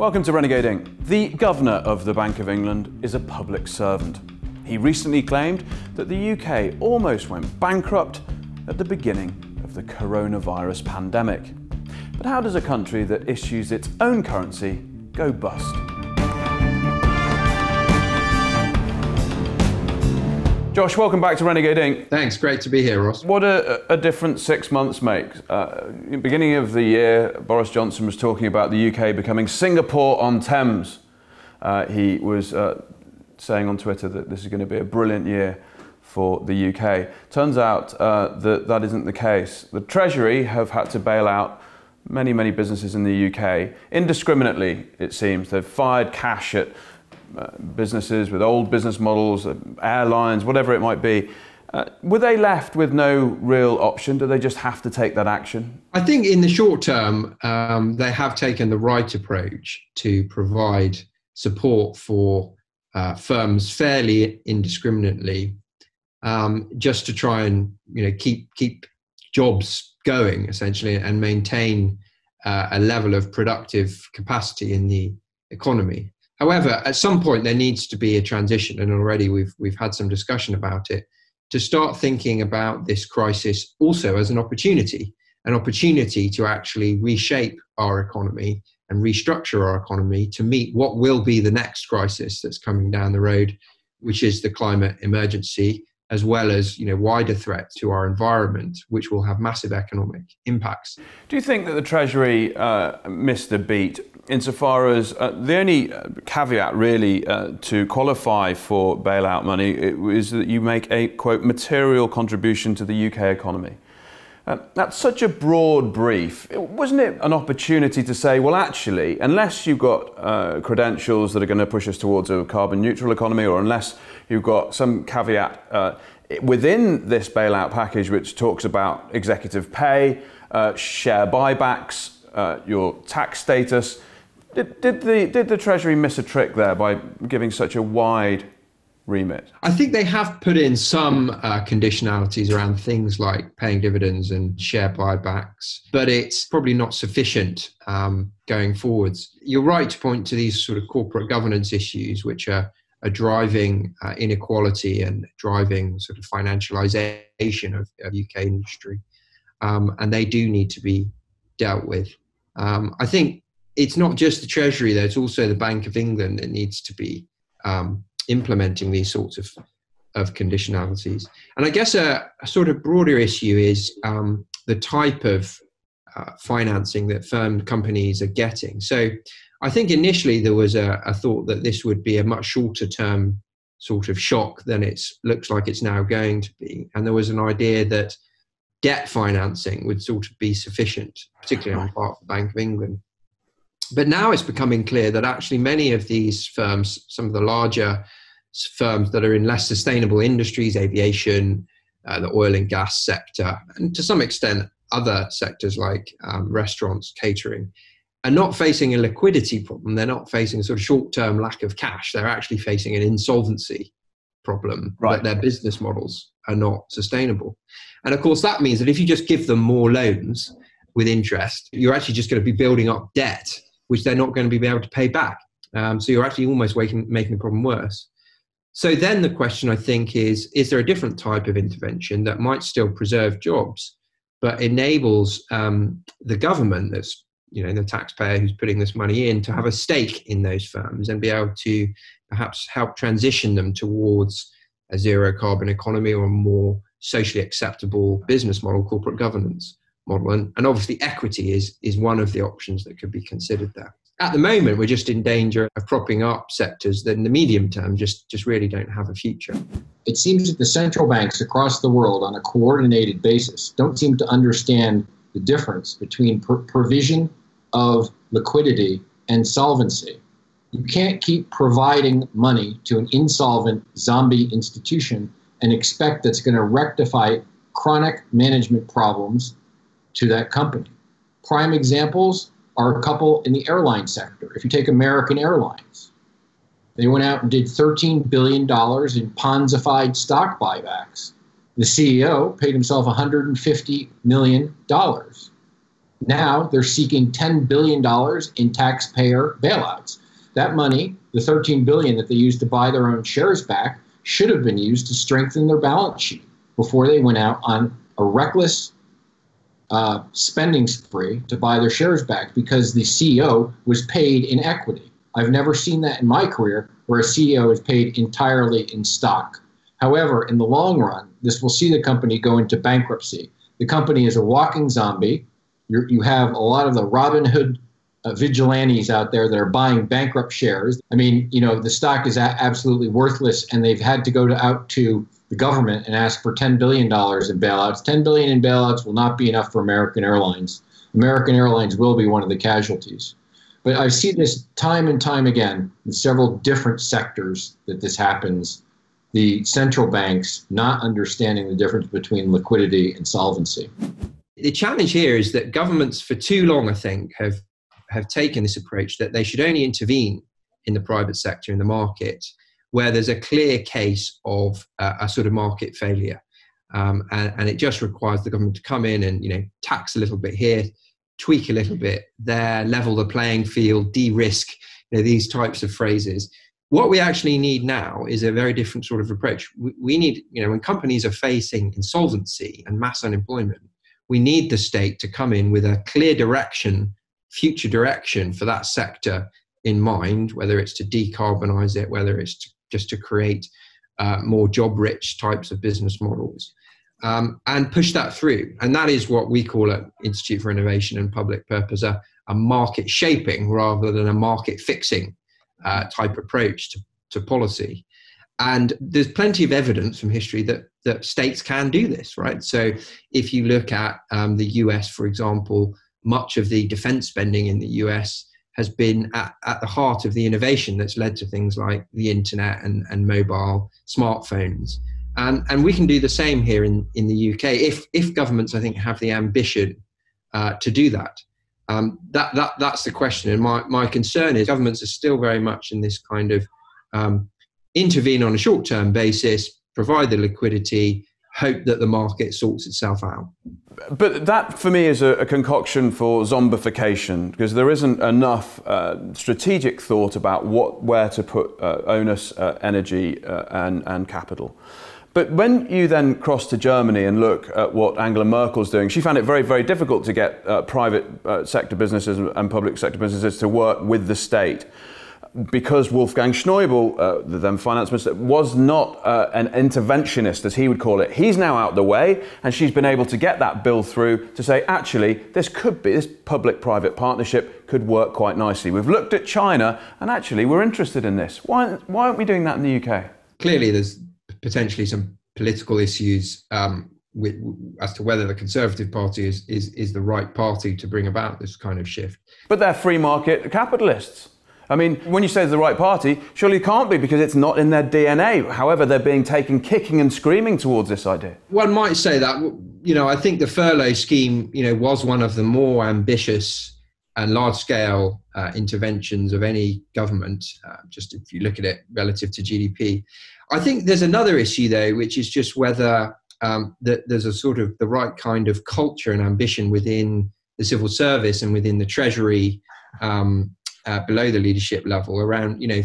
Welcome to Renegade Inc. The Governor of the Bank of England is a public servant. He recently claimed that the UK almost went bankrupt at the beginning of the coronavirus pandemic. But how does a country that issues its own currency go bust? Josh, welcome back to Renegade Inc. Thanks, great to be here, Ross. What a, a difference six months makes. Uh, beginning of the year, Boris Johnson was talking about the UK becoming Singapore on Thames. Uh, he was uh, saying on Twitter that this is going to be a brilliant year for the UK. Turns out uh, that that isn't the case. The Treasury have had to bail out many, many businesses in the UK indiscriminately, it seems. They've fired cash at businesses with old business models, uh, airlines, whatever it might be. Uh, were they left with no real option? Do they just have to take that action? I think in the short term, um, they have taken the right approach to provide support for uh, firms fairly indiscriminately, um, just to try and you know keep keep jobs going essentially and maintain uh, a level of productive capacity in the economy. However, at some point there needs to be a transition, and already we've we've had some discussion about it. To start thinking about this crisis also as an opportunity, an opportunity to actually reshape our economy and restructure our economy to meet what will be the next crisis that's coming down the road, which is the climate emergency, as well as you know wider threats to our environment, which will have massive economic impacts. Do you think that the Treasury uh, missed a beat insofar as uh, the only uh, caveat really uh, to qualify for bailout money is that you make a quote material contribution to the UK economy. Uh, that's such a broad brief. Wasn't it an opportunity to say, well, actually, unless you've got uh, credentials that are going to push us towards a carbon neutral economy, or unless you've got some caveat uh, within this bailout package which talks about executive pay, share buybacks, your tax status, did, did, the, did the Treasury miss a trick there by giving such a wide remit? I think they have put in some uh, conditionalities around things like paying dividends and share buybacks, but it's probably not sufficient um, going forwards. You're right to point to these sort of corporate governance issues, which are, are driving uh, inequality and driving sort of financialization of, of UK industry. Um, and they do need to be dealt with. Um, I think it's not just the Treasury, though, it's also the Bank of England that needs to be um, implementing these sorts of, of conditionalities. And I guess a, a sort of broader issue is um, the type of uh, financing that firm companies are getting. So I think initially there was a, a thought that this would be a much shorter term sort of shock than it looks like it's now going to be. And there was an idea that debt financing would sort of be sufficient, particularly on part of the Bank of England but now it's becoming clear that actually many of these firms, some of the larger firms that are in less sustainable industries, aviation, uh, the oil and gas sector, and to some extent other sectors like um, restaurants, catering, are not facing a liquidity problem. They're not facing a sort of short term lack of cash. They're actually facing an insolvency problem right. that their business models are not sustainable. And of course, that means that if you just give them more loans with interest, you're actually just going to be building up debt which they're not going to be able to pay back. Um, so you're actually almost making, making the problem worse. So then the question I think is is there a different type of intervention that might still preserve jobs, but enables um, the government that's you know the taxpayer who's putting this money in to have a stake in those firms and be able to perhaps help transition them towards a zero carbon economy or a more socially acceptable business model, corporate governance model. And, and obviously, equity is, is one of the options that could be considered there. At the moment, we're just in danger of propping up sectors that in the medium term just, just really don't have a future. It seems that the central banks across the world, on a coordinated basis, don't seem to understand the difference between pr- provision of liquidity and solvency. You can't keep providing money to an insolvent zombie institution and expect that's going to rectify chronic management problems to that company. Prime examples are a couple in the airline sector. If you take American Airlines, they went out and did $13 billion in Ponzified stock buybacks. The CEO paid himself $150 million. Now they're seeking $10 billion in taxpayer bailouts. That money, the 13 billion that they used to buy their own shares back, should have been used to strengthen their balance sheet before they went out on a reckless uh, spending spree to buy their shares back because the CEO was paid in equity. I've never seen that in my career where a CEO is paid entirely in stock. However, in the long run, this will see the company go into bankruptcy. The company is a walking zombie. You're, you have a lot of the Robin Hood uh, vigilantes out there that are buying bankrupt shares. I mean, you know, the stock is a- absolutely worthless, and they've had to go to, out to the government and ask for $10 billion in bailouts. 10 billion in bailouts will not be enough for American Airlines. American Airlines will be one of the casualties. But I see this time and time again in several different sectors that this happens. The central banks not understanding the difference between liquidity and solvency. The challenge here is that governments, for too long, I think, have have taken this approach that they should only intervene in the private sector in the market where there's a clear case of uh, a sort of market failure. Um, and, and, it just requires the government to come in and you know tax a little bit here, tweak a little bit there, level the playing field, de-risk, you know, these types of phrases. What we actually need now is a very different sort of approach. We, we need, you know, when companies are facing insolvency and mass unemployment, we need the state to come in with a clear direction, future direction for that sector in mind, whether it's to decarbonize it, whether it's to just to create uh, more job rich types of business models um, and push that through. And that is what we call at Institute for Innovation and Public Purpose a, a market shaping rather than a market fixing uh, type approach to, to policy. And there's plenty of evidence from history that, that states can do this, right? So if you look at um, the US, for example, much of the defense spending in the US has been at, at the heart of the innovation that's led to things like the internet and, and mobile smartphones. And, and we can do the same here in, in the UK if, if governments, I think, have the ambition uh, to do that. Um, that, that. That's the question. And my, my concern is governments are still very much in this kind of um, intervene on a short term basis, provide the liquidity, hope that the market sorts itself out. But that, for me, is a, a concoction for zombification because there isn't enough uh, strategic thought about what, where to put uh, onus, uh, energy, uh, and, and capital. But when you then cross to Germany and look at what Angela Merkel's doing, she found it very, very difficult to get uh, private uh, sector businesses and public sector businesses to work with the state because Wolfgang Schäuble, uh, the then finance minister, was not uh, an interventionist, as he would call it. He's now out the way, and she's been able to get that bill through to say, actually, this could be, this public private partnership could work quite nicely. We've looked at China, and actually, we're interested in this. Why, why aren't we doing that in the UK? Clearly, there's potentially some political issues um, with, as to whether the Conservative Party is, is, is the right party to bring about this kind of shift. But they're free market capitalists. I mean, when you say it's the right party, surely it can't be because it's not in their DNA. However, they're being taken kicking and screaming towards this idea. One might say that. You know, I think the furlough scheme, you know, was one of the more ambitious and large-scale uh, interventions of any government. Uh, just if you look at it relative to GDP, I think there's another issue though, which is just whether um, there's a sort of the right kind of culture and ambition within the civil service and within the treasury um, uh, below the leadership level around you know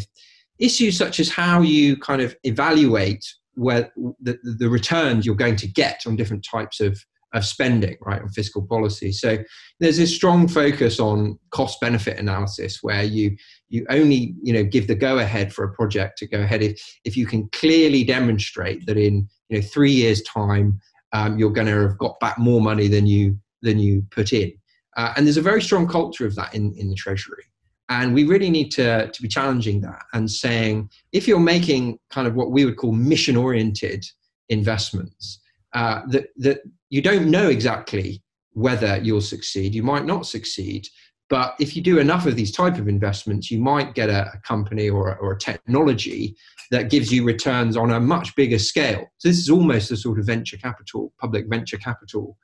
issues such as how you kind of evaluate where the, the returns you're going to get on different types of of spending, right, on fiscal policy. So there's a strong focus on cost benefit analysis where you you only you know give the go ahead for a project to go ahead if, if you can clearly demonstrate that in you know three years time um, you're going to have got back more money than you than you put in. Uh, and there's a very strong culture of that in, in the treasury. And we really need to, to be challenging that and saying if you're making kind of what we would call mission oriented investments, uh, that, that you don't know exactly whether you'll succeed, you might not succeed. But if you do enough of these type of investments, you might get a, a company or a, or a technology that gives you returns on a much bigger scale. So this is almost a sort of venture capital, public venture capital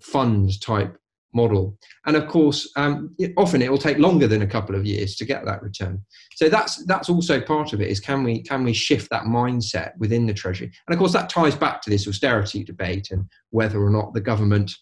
funds type model. And of course, um, often it will take longer than a couple of years to get that return. So that's that's also part of it. Is can we can we shift that mindset within the treasury? And of course, that ties back to this austerity debate and whether or not the government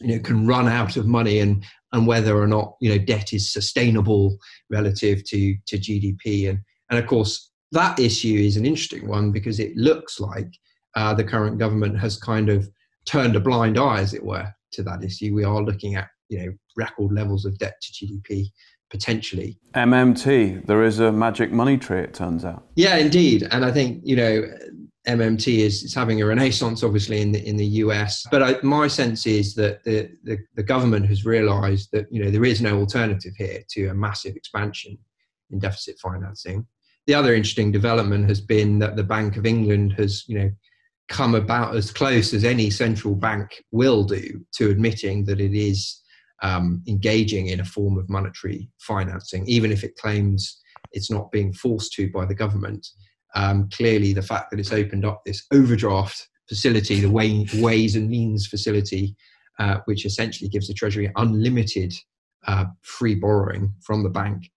you know can run out of money and and whether or not you know debt is sustainable relative to to GDP and and of course that issue is an interesting one because it looks like uh, the current government has kind of turned a blind eye, as it were, to that issue. We are looking at you know record levels of debt to GDP potentially. MMT, there is a magic money tree. It turns out. Yeah, indeed, and I think you know MMT is, is having a renaissance, obviously in the in the US. But I, my sense is that the, the the government has realised that you know there is no alternative here to a massive expansion in deficit financing. The other interesting development has been that the Bank of England has you know come about as close as any central bank will do to admitting that it is um, engaging in a form of monetary financing, even if it claims it's not being forced to by the government. Um, clearly, the fact that it's opened up this overdraft facility, the way, ways and means facility, uh, which essentially gives the Treasury unlimited uh, free borrowing from the bank,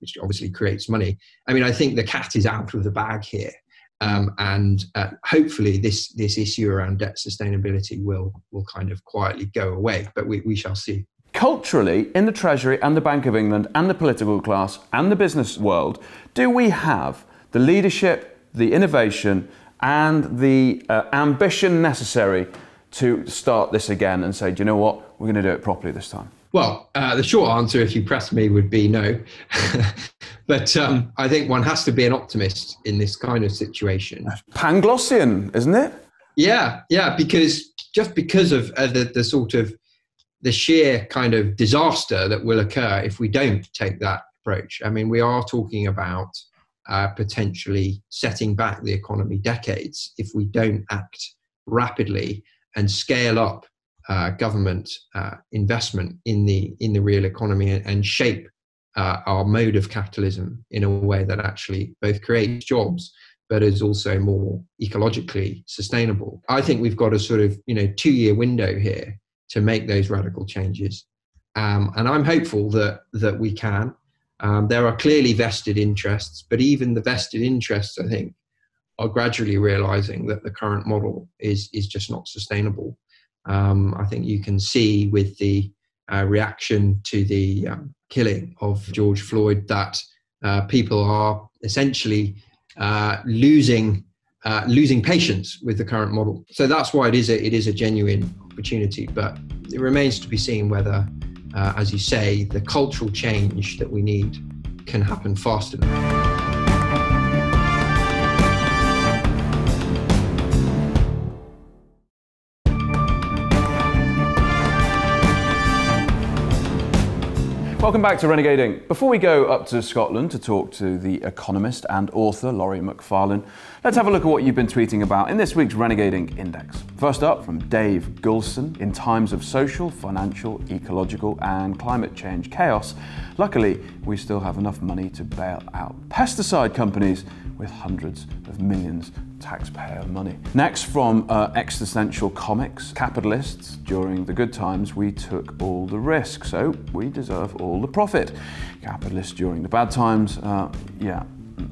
which obviously creates money. I mean, I think the cat is out of the bag here. Um, and uh, hopefully this this issue around debt sustainability will will kind of quietly go away but we, we shall see. Culturally in the treasury and the bank of england and the political class and the business world do we have the leadership the innovation and the uh, ambition necessary to start this again and say do you know what? We're going to do it properly this time well, uh, the short answer, if you press me, would be no. but um, I think one has to be an optimist in this kind of situation. Panglossian, isn't it? Yeah, yeah, because just because of uh, the, the sort of the sheer kind of disaster that will occur if we don't take that approach. I mean, we are talking about uh, potentially setting back the economy decades if we don't act rapidly and scale up uh, government uh, investment in the in the real economy and, and shape uh, our mode of capitalism in a way that actually both creates jobs but is also more ecologically sustainable. I think we've got a sort of you know two year window here to make those radical changes, um, and I'm hopeful that that we can. Um, there are clearly vested interests, but even the vested interests, I think, are gradually realizing that the current model is is just not sustainable um, I think you can see with the uh, reaction to the um, killing of George Floyd that uh, people are essentially uh, losing uh, losing patience with the current model. So that's why it is a, it is a genuine opportunity. But it remains to be seen whether, uh, as you say, the cultural change that we need can happen fast enough. Welcome back to Renegade Inc. Before we go up to Scotland to talk to the economist and author Laurie Macfarlane, let's have a look at what you've been tweeting about in this week's Renegading Index. First up from Dave Gulson in times of social, financial, ecological, and climate change chaos, luckily we still have enough money to bail out pesticide companies with hundreds of millions taxpayer money. Next, from uh, existential comics, capitalists, during the good times, we took all the risk, so we deserve all the profit. Capitalists, during the bad times, uh, yeah,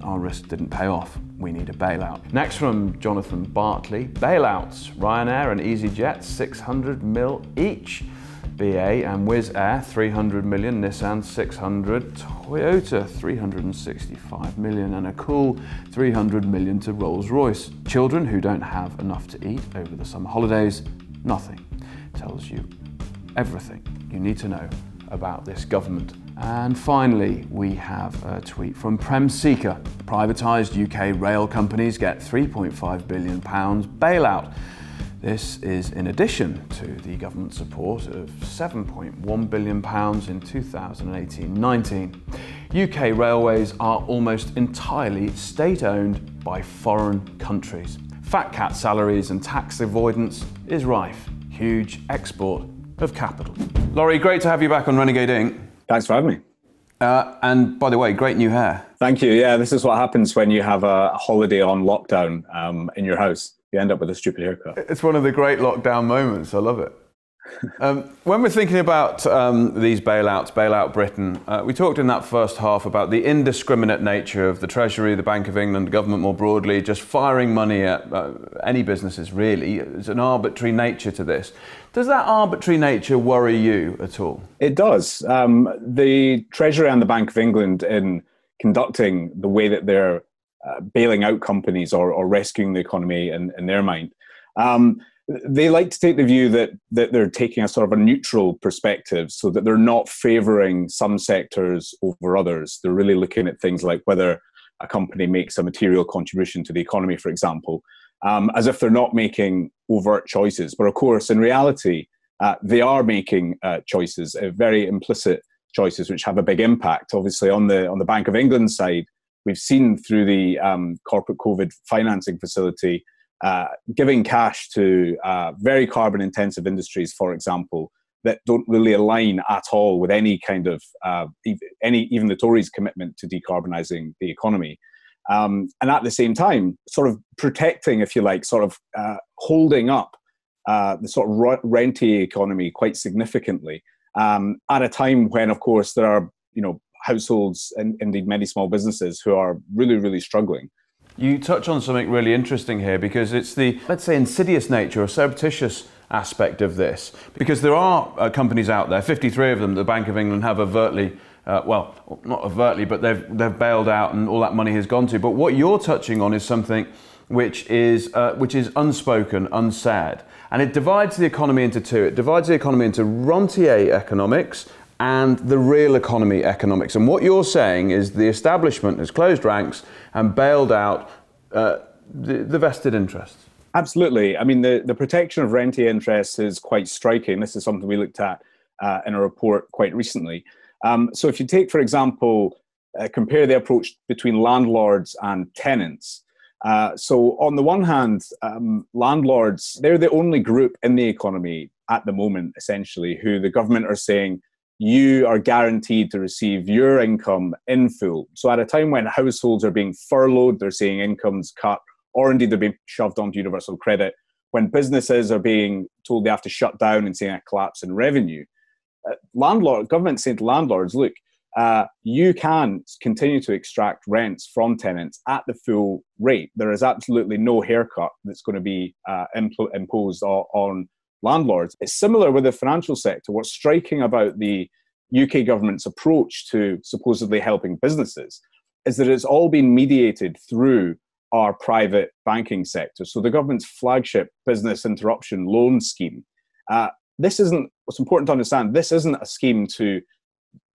our risk didn't pay off. We need a bailout. Next from Jonathan Bartley, bailouts. Ryanair and EasyJet, 600 mil each. BA and Wizz Air 300 million, Nissan 600, Toyota 365 million, and a cool 300 million to Rolls Royce. Children who don't have enough to eat over the summer holidays, nothing. Tells you everything you need to know about this government. And finally, we have a tweet from Prem Sikka. Privatised UK rail companies get £3.5 billion bailout. This is in addition to the government support of £7.1 billion in 2018-19. UK railways are almost entirely state-owned by foreign countries. Fat cat salaries and tax avoidance is rife. Huge export of capital. Laurie, great to have you back on Renegade Inc. Thanks for having me. Uh, and by the way, great new hair. Thank you. Yeah, this is what happens when you have a holiday on lockdown um, in your house you end up with a stupid haircut. It's one of the great lockdown moments. I love it. um, when we're thinking about um, these bailouts, bailout Britain, uh, we talked in that first half about the indiscriminate nature of the Treasury, the Bank of England, the government more broadly, just firing money at uh, any businesses, really. There's an arbitrary nature to this. Does that arbitrary nature worry you at all? It does. Um, the Treasury and the Bank of England, in conducting the way that they're uh, bailing out companies or, or, rescuing the economy in, in their mind, um, they like to take the view that that they're taking a sort of a neutral perspective, so that they're not favouring some sectors over others. They're really looking at things like whether a company makes a material contribution to the economy, for example, um, as if they're not making overt choices. But of course, in reality, uh, they are making uh, choices, uh, very implicit choices, which have a big impact. Obviously, on the on the Bank of England side, we've seen through the um, corporate COVID financing facility uh, giving cash to uh, very carbon intensive industries, for example, that don't really align at all with any kind of uh, any even the Tories' commitment to decarbonising the economy. Um, and at the same time, sort of protecting, if you like, sort of uh, holding up uh, the sort of rentier economy quite significantly um, at a time when, of course, there are you know households and indeed many small businesses who are really really struggling. You touch on something really interesting here because it's the, let's say, insidious nature or surreptitious aspect of this. Because there are uh, companies out there, 53 of them, the Bank of England have overtly, uh, well, not overtly, but they've, they've bailed out and all that money has gone to. But what you're touching on is something which is, uh, which is unspoken, unsaid. And it divides the economy into two. It divides the economy into rentier economics and the real economy economics. And what you're saying is the establishment has closed ranks and bailed out uh, the, the, vested interests. Absolutely. I mean, the, the protection of rentier interests is quite striking. This is something we looked at uh, in a report quite recently. Um, so, if you take, for example, uh, compare the approach between landlords and tenants. Uh, so, on the one hand, um, landlords, they're the only group in the economy at the moment, essentially, who the government are saying you are guaranteed to receive your income in full. So at a time when households are being furloughed, they're seeing incomes cut, or indeed they're being shoved onto universal credit, when businesses are being told they have to shut down and seeing a collapse in revenue, uh, landlord government saying to landlords, look, uh, you can continue to extract rents from tenants at the full rate. There is absolutely no haircut that's going to be uh, impl- imposed on landlords. It's similar with the financial sector. What's striking about the UK government's approach to supposedly helping businesses is that it's all been mediated through our private banking sector. So the government's flagship business interruption loan scheme. Uh, this isn't what's important to understand. This isn't a scheme to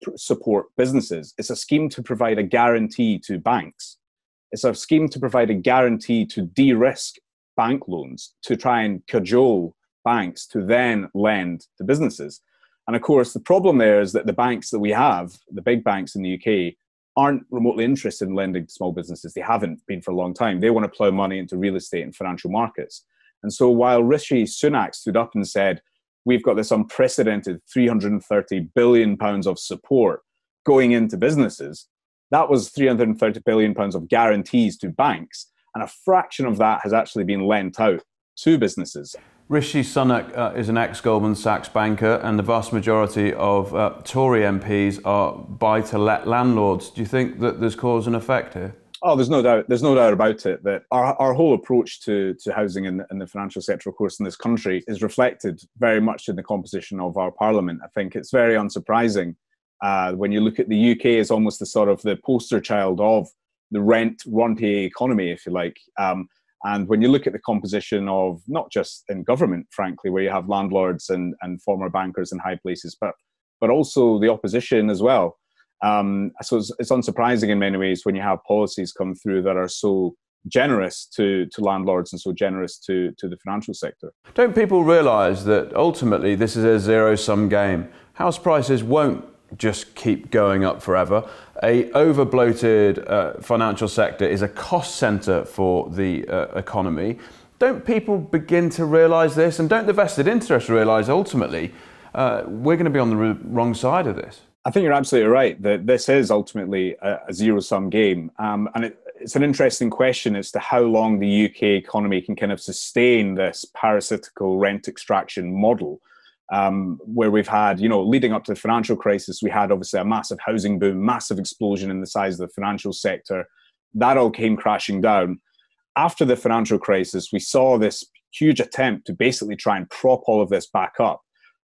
pr- support businesses. It's a scheme to provide a guarantee to banks. It's a scheme to provide a guarantee to de-risk bank loans to try and cajole banks to then lend to businesses. And of course, the problem there is that the banks that we have, the big banks in the UK, aren't remotely interested in lending to small businesses. They haven't been for a long time. They want to plow money into real estate and financial markets. And so while Rishi Sunak stood up and said, we've got this unprecedented 330 billion pounds of support going into businesses, that was 330 billion pounds of guarantees to banks. And a fraction of that has actually been lent out to businesses. Rishi Sunak uh, is an ex Goldman Sachs banker, and the vast majority of uh, Tory MPs are buy to let landlords. Do you think that there's cause and effect here? Oh, there's no doubt. There's no doubt about it that our, our whole approach to, to housing in the, the financial sector, of course, in this country is reflected very much in the composition of our parliament. I think it's very unsurprising uh, when you look at the UK as almost the sort of the poster child of the rent rentier economy, if you like. Um, and when you look at the composition of not just in government, frankly, where you have landlords and, and former bankers in high places, but but also the opposition as well. Um, so it's, it's unsurprising in many ways when you have policies come through that are so generous to, to landlords and so generous to, to the financial sector. Don't people realise that ultimately this is a zero sum game? House prices won't just keep going up forever. A over bloated uh, financial sector is a cost center for the uh, economy. Don't people begin to realize this? And don't the vested interests realize ultimately uh, we're going to be on the wrong side of this? I think you're absolutely right that this is ultimately a, a zero sum game. Um, and it, it's an interesting question as to how long the UK economy can kind of sustain this parasitical rent extraction model um, where we've had, you know, leading up to the financial crisis, we had obviously a massive housing boom, massive explosion in the size of the financial sector. That all came crashing down. After the financial crisis, we saw this huge attempt to basically try and prop all of this back up.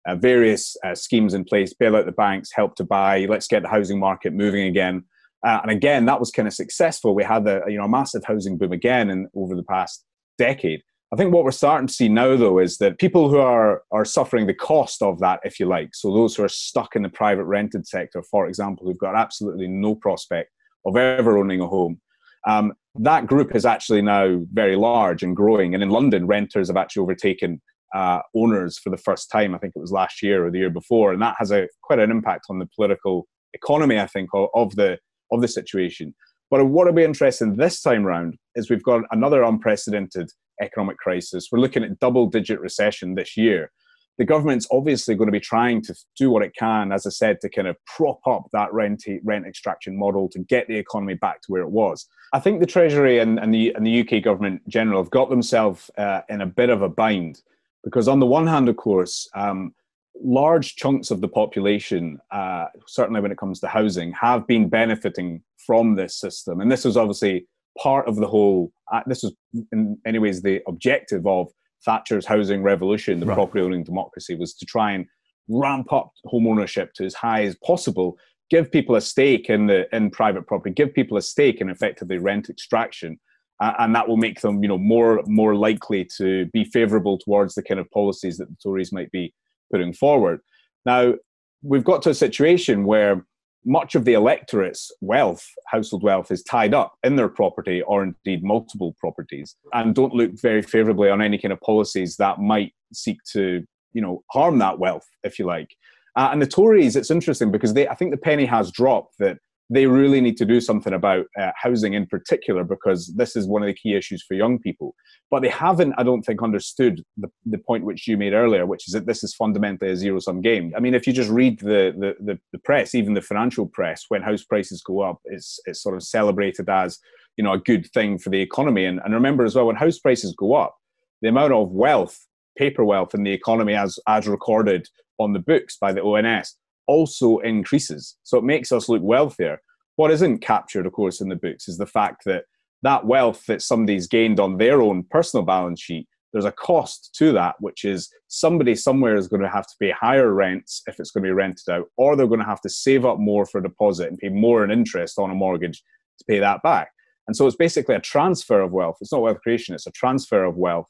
Uh, various uh, schemes in place, bail out the banks, help to buy, let's get the housing market moving again. Uh, and again, that was kind of successful. We had a you know a massive housing boom again in, over the past decade. I think what we're starting to see now, though, is that people who are are suffering the cost of that, if you like, so those who are stuck in the private rented sector, for example, who've got absolutely no prospect of ever owning a home, um, that group is actually now very large and growing. And in London, renters have actually overtaken uh, owners for the first time. I think it was last year or the year before, and that has a quite an impact on the political economy. I think of, of the of the situation. But what will be interesting this time round is we've got another unprecedented economic crisis. We're looking at double digit recession this year. The government's obviously going to be trying to do what it can, as I said, to kind of prop up that rent, rent extraction model to get the economy back to where it was. I think the Treasury and, and, the, and the UK government general have got themselves uh, in a bit of a bind because, on the one hand, of course, um, large chunks of the population, uh, certainly when it comes to housing, have been benefiting from this system. And this was obviously part of the whole, uh, this was in many ways the objective of Thatcher's housing revolution, the right. property owning democracy, was to try and ramp up home ownership to as high as possible, give people a stake in the in private property, give people a stake in effectively rent extraction. Uh, and that will make them, you know, more more likely to be favourable towards the kind of policies that the Tories might be putting forward. Now, we've got to a situation where much of the electorate's wealth, household wealth, is tied up in their property or indeed multiple properties and don't look very favorably on any kind of policies that might seek to, you know, harm that wealth, if you like. Uh, and the Tories, it's interesting because they, I think the penny has dropped that they really need to do something about uh, housing in particular because this is one of the key issues for young people. But they haven't, I don't think, understood the, the point which you made earlier, which is that this is fundamentally a zero sum game. I mean, if you just read the, the, the, the, press, even the financial press, when house prices go up, it's, it's sort of celebrated as you know a good thing for the economy. And, and remember as well, when house prices go up, the amount of wealth, paper wealth in the economy as, as recorded on the books by the ONS also increases. So it makes us look wealthier. What isn't captured, of course, in the books is the fact that that wealth that somebody's gained on their own personal balance sheet, there's a cost to that, which is somebody somewhere is going to have to pay higher rents if it's going to be rented out, or they're going to have to save up more for a deposit and pay more in interest on a mortgage to pay that back. And so it's basically a transfer of wealth. It's not wealth creation, it's a transfer of wealth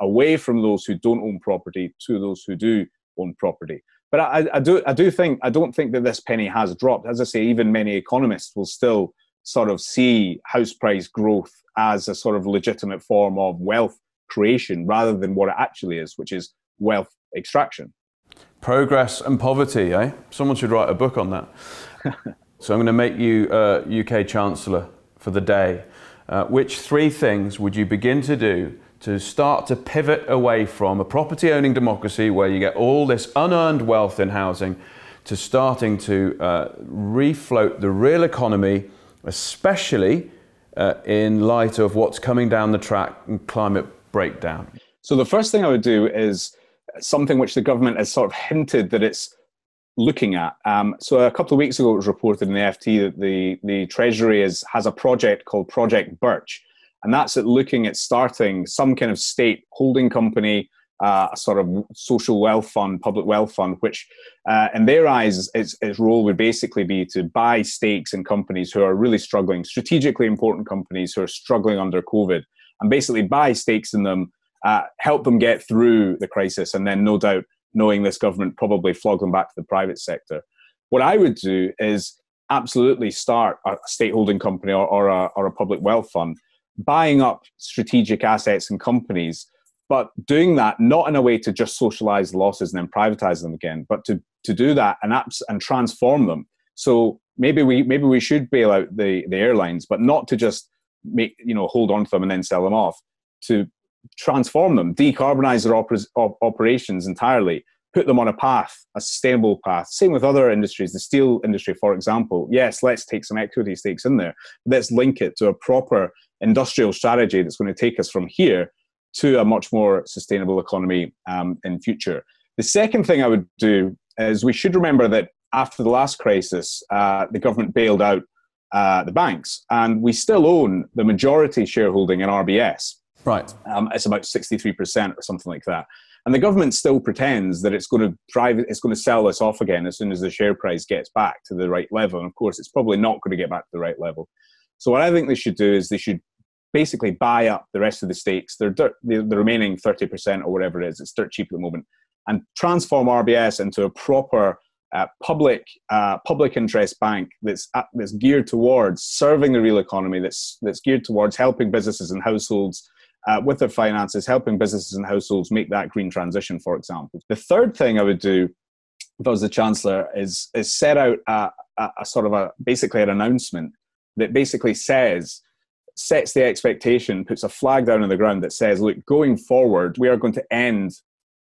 away from those who don't own property to those who do own property. But I, I, do, I do think, I don't think that this penny has dropped. As I say, even many economists will still sort of see house price growth as a sort of legitimate form of wealth creation rather than what it actually is, which is wealth extraction. Progress and poverty, eh? Someone should write a book on that. so I'm going to make you uh, UK Chancellor for the day. Uh, which three things would you begin to do to start to pivot away from a property owning democracy where you get all this unearned wealth in housing to starting to uh, refloat the real economy, especially uh, in light of what's coming down the track and climate breakdown? So, the first thing I would do is something which the government has sort of hinted that it's looking at. Um, so, a couple of weeks ago, it was reported in the FT that the, the Treasury is, has a project called Project Birch and that's at looking at starting some kind of state holding company, uh, a sort of social wealth fund, public wealth fund, which uh, in their eyes, its, its role would basically be to buy stakes in companies who are really struggling, strategically important companies who are struggling under COVID, and basically buy stakes in them, uh, help them get through the crisis, and then no doubt, knowing this government, probably flog them back to the private sector. What I would do is absolutely start a state holding company or, or, a, or a public wealth fund buying up strategic assets and companies, but doing that not in a way to just socialize losses and then privatize them again, but to, to do that and apps and transform them. So maybe we maybe we should bail out the, the airlines, but not to just make you know hold on to them and then sell them off. To transform them, decarbonize their oper- op- operations entirely, put them on a path, a sustainable path. Same with other industries, the steel industry, for example. Yes, let's take some equity stakes in there. Let's link it to a proper industrial strategy that's going to take us from here to a much more sustainable economy um, in future. The second thing I would do is we should remember that after the last crisis, uh, the government bailed out uh, the banks, and we still own the majority shareholding in RBS. Right. Um, it's about 63% or something like that. And the government still pretends that it's going to drive it's going to sell this off again as soon as the share price gets back to the right level. And of course, it's probably not going to get back to the right level. So what I think they should do is they should basically buy up the rest of the stakes, their dirt, the, the remaining 30% or whatever it is, it's dirt cheap at the moment, and transform RBS into a proper uh, public uh, public interest bank that's uh, that's geared towards serving the real economy, that's that's geared towards helping businesses and households uh, with their finances, helping businesses and households make that green transition, for example. The third thing I would do if I was the chancellor is is set out a, a, a sort of a basically an announcement that basically says sets the expectation, puts a flag down on the ground that says, look, going forward, we are going to end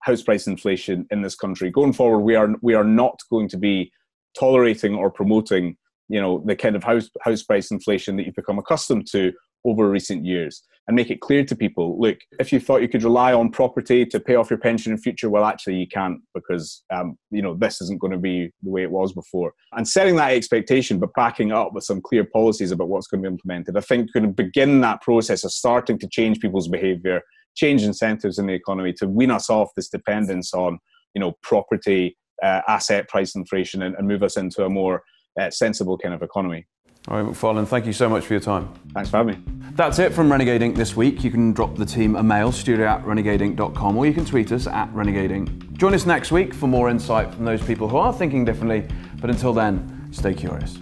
house price inflation in this country. Going forward, we are we are not going to be tolerating or promoting, you know, the kind of house house price inflation that you've become accustomed to over recent years and make it clear to people look if you thought you could rely on property to pay off your pension in future well actually you can't because um, you know this isn't going to be the way it was before. And setting that expectation but backing up with some clear policies about what's going to be implemented i think to begin that process of starting to change people's behavior change incentives in the economy to wean us off this dependence on you know property uh, asset price inflation and, and, move us into a more uh, sensible kind of economy all right, Macfarlane, thank you so much for your time. Thanks for having me. That's it from Renegade Inc. this week. You can drop the team a mail, studio at renegadeinc.com, or you can tweet us at renegading. Join us next week for more insight from those people who are thinking differently. But until then, stay curious.